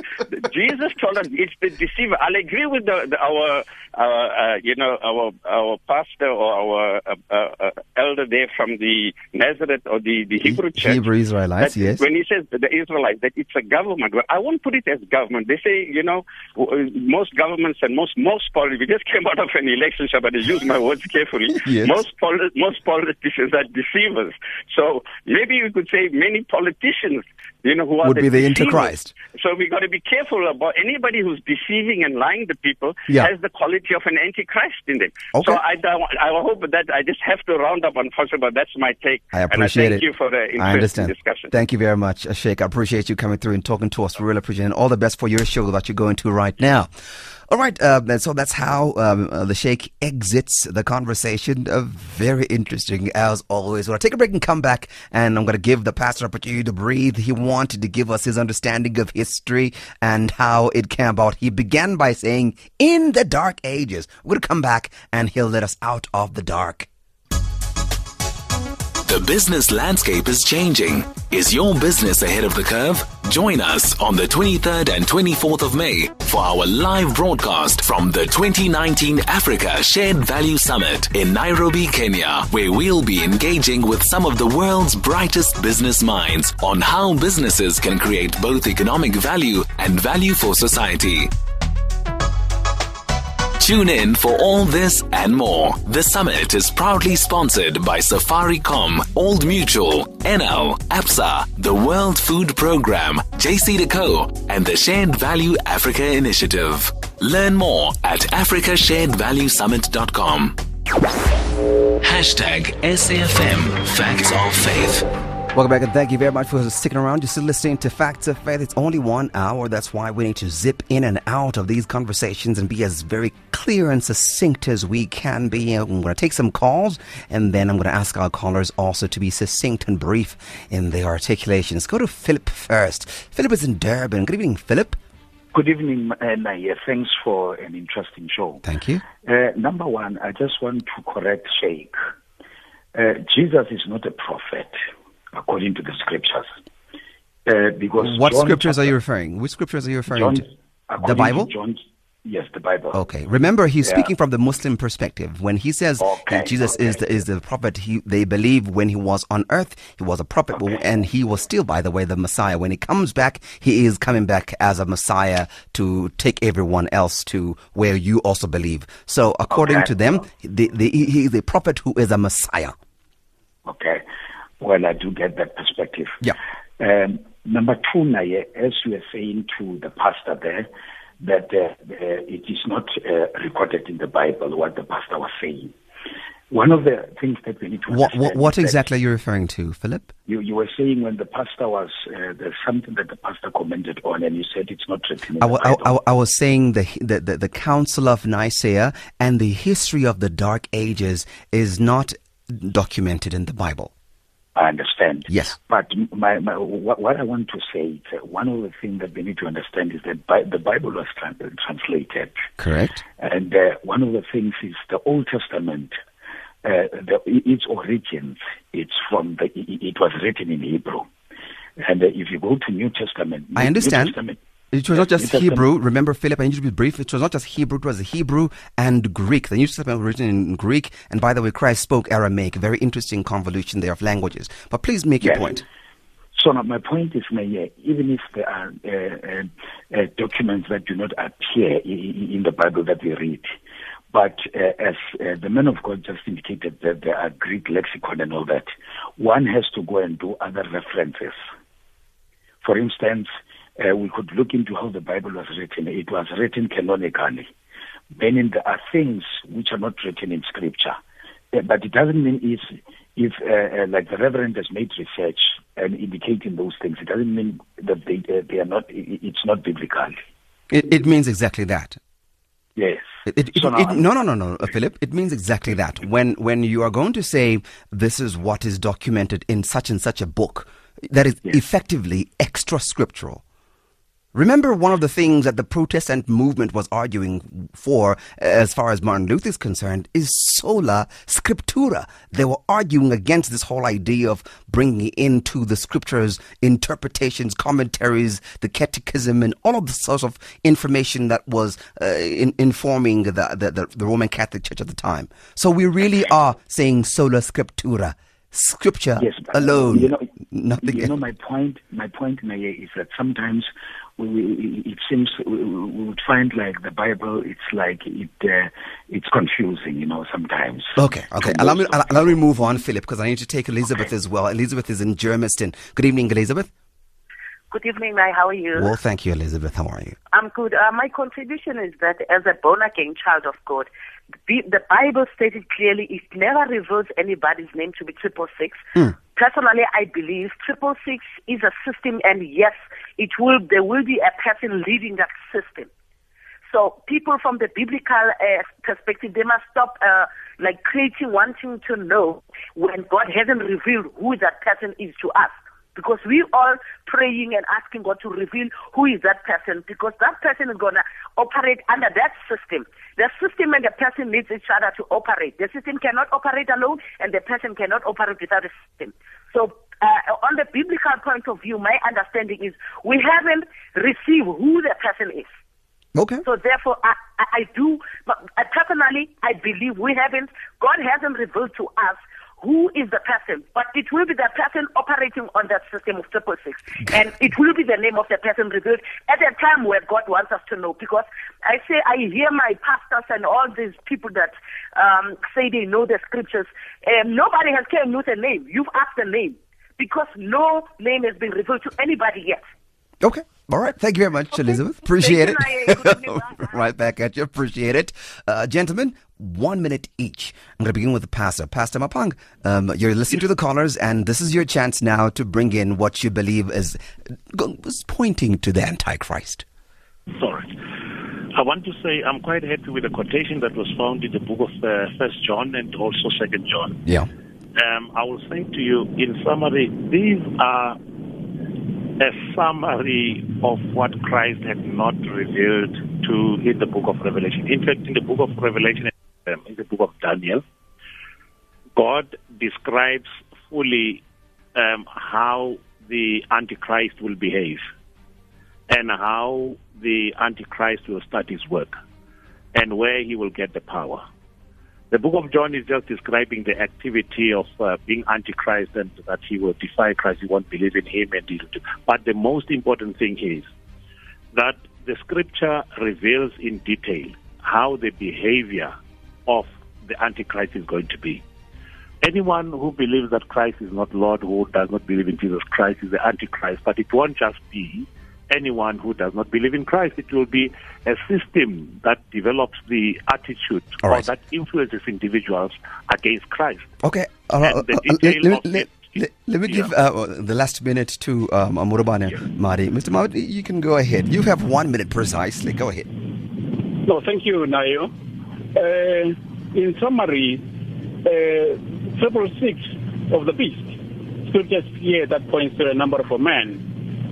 Jesus told us it's the deceiver. I'll agree with the, the, our, uh, uh, you know, our our pastor or our uh, uh, uh, elder there from the Nazareth or the, the Hebrew church. Hebrew Israelites, yes. When he says the Israelites, that it's a government. Well, I won't put it as government. They say, you know, uh, most governments and most most politics. We just came out of an election, so but I use my words carefully. Yes. Most poli- most politicians are deceivers. So maybe you could say many politicians, you know, who Would be the deceivers. Antichrist. So we've got to be careful about anybody who's deceiving and lying to people Yeah. has the quality of an antichrist in them. Okay. So I, I hope that I just have to round up, unfortunately, but that's my take. I appreciate and I thank it. you for the I interesting understand. discussion. Thank you very much, Sheikh. I appreciate you coming through and talking to us. We really appreciate it. And all the best for your show that you're going to right now. All right, uh, so that's how um, uh, the Sheikh exits the conversation. Uh, very interesting, as always. We'll take a break and come back, and I'm going to give the pastor opportunity to breathe. He wanted to give us his understanding of history and how it came about. He began by saying, in the dark ages. We'll come back, and he'll let us out of the dark. The business landscape is changing. Is your business ahead of the curve? Join us on the 23rd and 24th of May for our live broadcast from the 2019 Africa Shared Value Summit in Nairobi, Kenya, where we'll be engaging with some of the world's brightest business minds on how businesses can create both economic value and value for society. Tune in for all this and more. The summit is proudly sponsored by Safaricom, Old Mutual, NL, APSA, the World Food Program, JCDecaux, and the Shared Value Africa Initiative. Learn more at africasharedvaluesummit.com. Hashtag SAFM Facts of Faith. Welcome back and thank you very much for sticking around. You're still listening to Facts of Faith. It's only one hour. That's why we need to zip in and out of these conversations and be as very clear and succinct as we can be. I'm going to take some calls and then I'm going to ask our callers also to be succinct and brief in their articulations. Go to Philip first. Philip is in Durban. Good evening, Philip. Good evening, uh, Naya. Thanks for an interesting show. Thank you. Uh, number one, I just want to correct Sheikh. Uh, Jesus is not a prophet, according to the scriptures. Uh, because What John scriptures are you referring? Which scriptures are you referring John, to? The Bible? To John, yes, the Bible. Okay. Remember, he's Yeah. speaking from the Muslim perspective. When he says Okay, that Jesus is the is the prophet, he they believe when he was on earth, he was a prophet, Okay. and he was still, by the way, the Messiah. When he comes back, he is coming back as a Messiah to take everyone else to where you also believe. So, according Okay. to them, the, the, he he is a prophet who is a Messiah. Okay. Well, I do get that perspective. Yeah. Um, number two, Naya, as you were saying to the pastor there, that uh, uh, it is not uh, recorded in the Bible what the pastor was saying. One of the things that we need to What, understand what, what exactly are you referring to, Philip? You, you were saying when the pastor was, uh, there's something that the pastor commented on, and you said it's not written in I, I, Bible. I, I was saying the, the, the, the Council of Nicaea and the history of the Dark Ages is not documented in the Bible. I understand. Yes. But my, my, what, what I want to say, is that one of the things that we need to understand is that Bi- the Bible was tran- translated. Correct? And uh, one of the things is the Old Testament, uh, the, its origins, it's from the, it was written in Hebrew. And uh, if you go to New Testament, I understand. New Testament, It was not just Hebrew. Remember, Philip, I need to be brief. It was not just Hebrew, it was Hebrew and Greek. The New Testament was written in Greek. And by the way, Christ spoke Aramaic. Very interesting convolution there of languages. But please make your point. So now my point is, Mayor, even if there are uh, uh, uh, documents that do not appear in the Bible that we read, but uh, as uh, the man of God just indicated that there are Greek lexicon and all that, one has to go and do other references. For instance, uh, we could look into how the Bible was written. It was written canonically, meaning there are things which are not written in Scripture. Uh, but it doesn't mean if, if uh, like the Reverend has made research and indicating those things, it doesn't mean that they, uh, they are not, it's not biblical. It, it means exactly that. Yes. It, it, So it- no, no, no, no, uh, Philip. It means exactly that. When when you are going to say this is what is documented in such and such a book, that is Yes. effectively extra scriptural. Remember, one of the things that the Protestant movement was arguing for, as far as Martin Luther is concerned, is sola scriptura. They were arguing against this whole idea of bringing into the scriptures interpretations, commentaries, the catechism, and all of the sorts of information that was uh, in, informing the, the, the, Roman Catholic Church at the time. So we really are saying sola scriptura, scripture Yes, alone, You know, nothing you know, my point. My point, Naya, is that sometimes we, we, it seems we, we would find like the Bible. It's like it. Uh, it's confusing, you know. Sometimes. Okay, okay. To Allow me, most allow me move on, Philip, because I need to take Elizabeth as well. Elizabeth is in Germiston. Good evening, Elizabeth. Good evening, Mai. How are you? Well, thank you, Elizabeth. How are you? I'm good. Uh, my contribution is that as a born again child of God, the, the Bible stated clearly it never reveals anybody's name to be triple six. Personally, I believe triple six is a system, and yes, it will. There will be a person leading that system. So people from the biblical uh, perspective, they must stop uh, like creating, wanting to know when God hasn't revealed who that person is to us. Because we all praying and asking God to reveal who is that person because that person is going to operate under that system. The system and the person needs each other to operate. The system cannot operate alone and the person cannot operate without a system. So uh, on the biblical point of view, my understanding is we haven't received who the person is. Okay. So therefore, I, I, I do, but uh, personally, I believe we haven't, God hasn't revealed to us who is the person, but it will be the person operating on that system of triple six. And it will be the name of the person revealed at a time where God wants us to know. Because I say, I hear my pastors and all these people that um, say they know the scriptures. Um, nobody has came with a name. You've asked the name. Because no name has been revealed to anybody yet. Okay. All right. Thank you very much, Elizabeth. Appreciate Thank it. Naya. Good evening. Bye. right back at you. Appreciate it. Uh, gentlemen, one minute each. I'm going to begin with the pastor. Pastor Mapang, um, you're listening to the callers, and this is your chance now to bring in what you believe is, is pointing to the Antichrist. Sorry. I want to say I'm quite happy with the quotation that was found in the book of uh, First John and also Second John. Yeah. Um, I will say to you, in summary, these are a summary of what Christ had not revealed to in the book of Revelation. In fact, in the book of Revelation, um, in the book of Daniel, God describes fully um, how the Antichrist will behave and how the Antichrist will start his work and where he will get the power. The book of John is just describing the activity of uh, being Antichrist and that he will defy Christ, he won't believe in him. and he'll do- But the most important thing is that the scripture reveals in detail how the behavior of the Antichrist is going to be. Anyone who believes that Christ is not Lord, who does not believe in Jesus Christ, is the Antichrist. But it won't just be anyone who does not believe in Christ. It will be a system that develops the attitude All or right. that influences individuals against Christ. Okay. all right, And the uh, uh, detail let, of let- let- let me yeah. give uh, the last minute to um, Morobane Mari. Mr. Mari, you can go ahead. You have one minute precisely. Go ahead. No, thank you, Nayo. Uh, in summary, uh, triple six of the beast, scriptures here that points to a number of a man.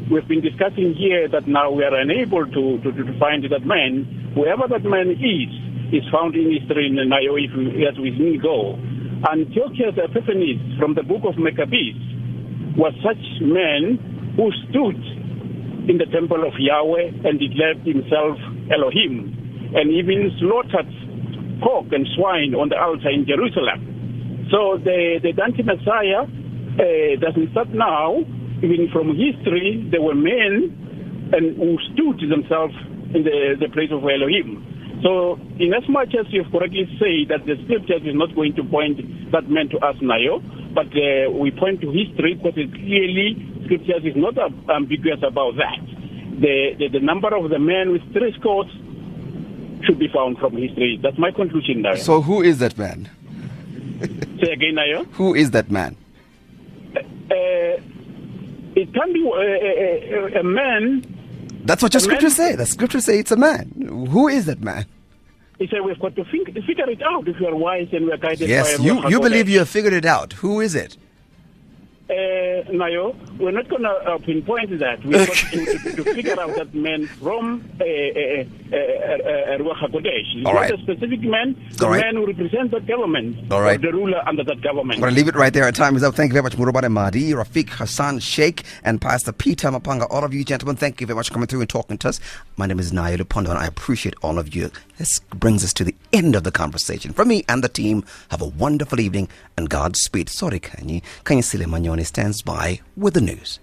We've been discussing here that now we are unable to, to, to find that man. Whoever that man is, is found in history in Nayo if as we go. Antiochus Epiphanes from the book of Maccabees was such man who stood in the temple of Yahweh and declared himself Elohim, and even slaughtered pork and swine on the altar in Jerusalem. So the, the Dante Messiah uh, doesn't start now. Even from history, there were men and who stood themselves in the, the place of Elohim. So, in as much as you've correctly said that the scriptures is not going to point that man to us now, but uh, we point to history because it clearly scriptures is not ambiguous about that. The, the, the number of the men with three scores should be found from history. That's my conclusion now. So, who is that man? Say again, Nayo. Who is that man? Uh, it can be uh, a, a, a man. That's what your scriptures say. The scriptures say it's a man. Who is that man? He said we've got to think, figure it out if we are wise and we are guided Yes, by you, Ruach you believe you have figured it out. Who is it? Uh, Nayo, we're not going to uh, pinpoint that. We've got to, to, to figure out that man from uh, uh, uh, uh, HaKodesh. It's not a specific man, the All right. man who represents that government, All right. the ruler under that I'm government. going to leave it right there. Our time is up. Thank you very much, Morobane Madi, Rafeek Hassen Sheikh, and Pastor Peter Maphanga. All of you gentlemen, thank you very much for coming through and talking to us. My name is Naya Lupondo, and I appreciate all of you. This brings us to the end of the conversation. From me and the team, have a wonderful evening and Godspeed. Sorry, Kanye. Kanye Silemanyoni stands by with the news.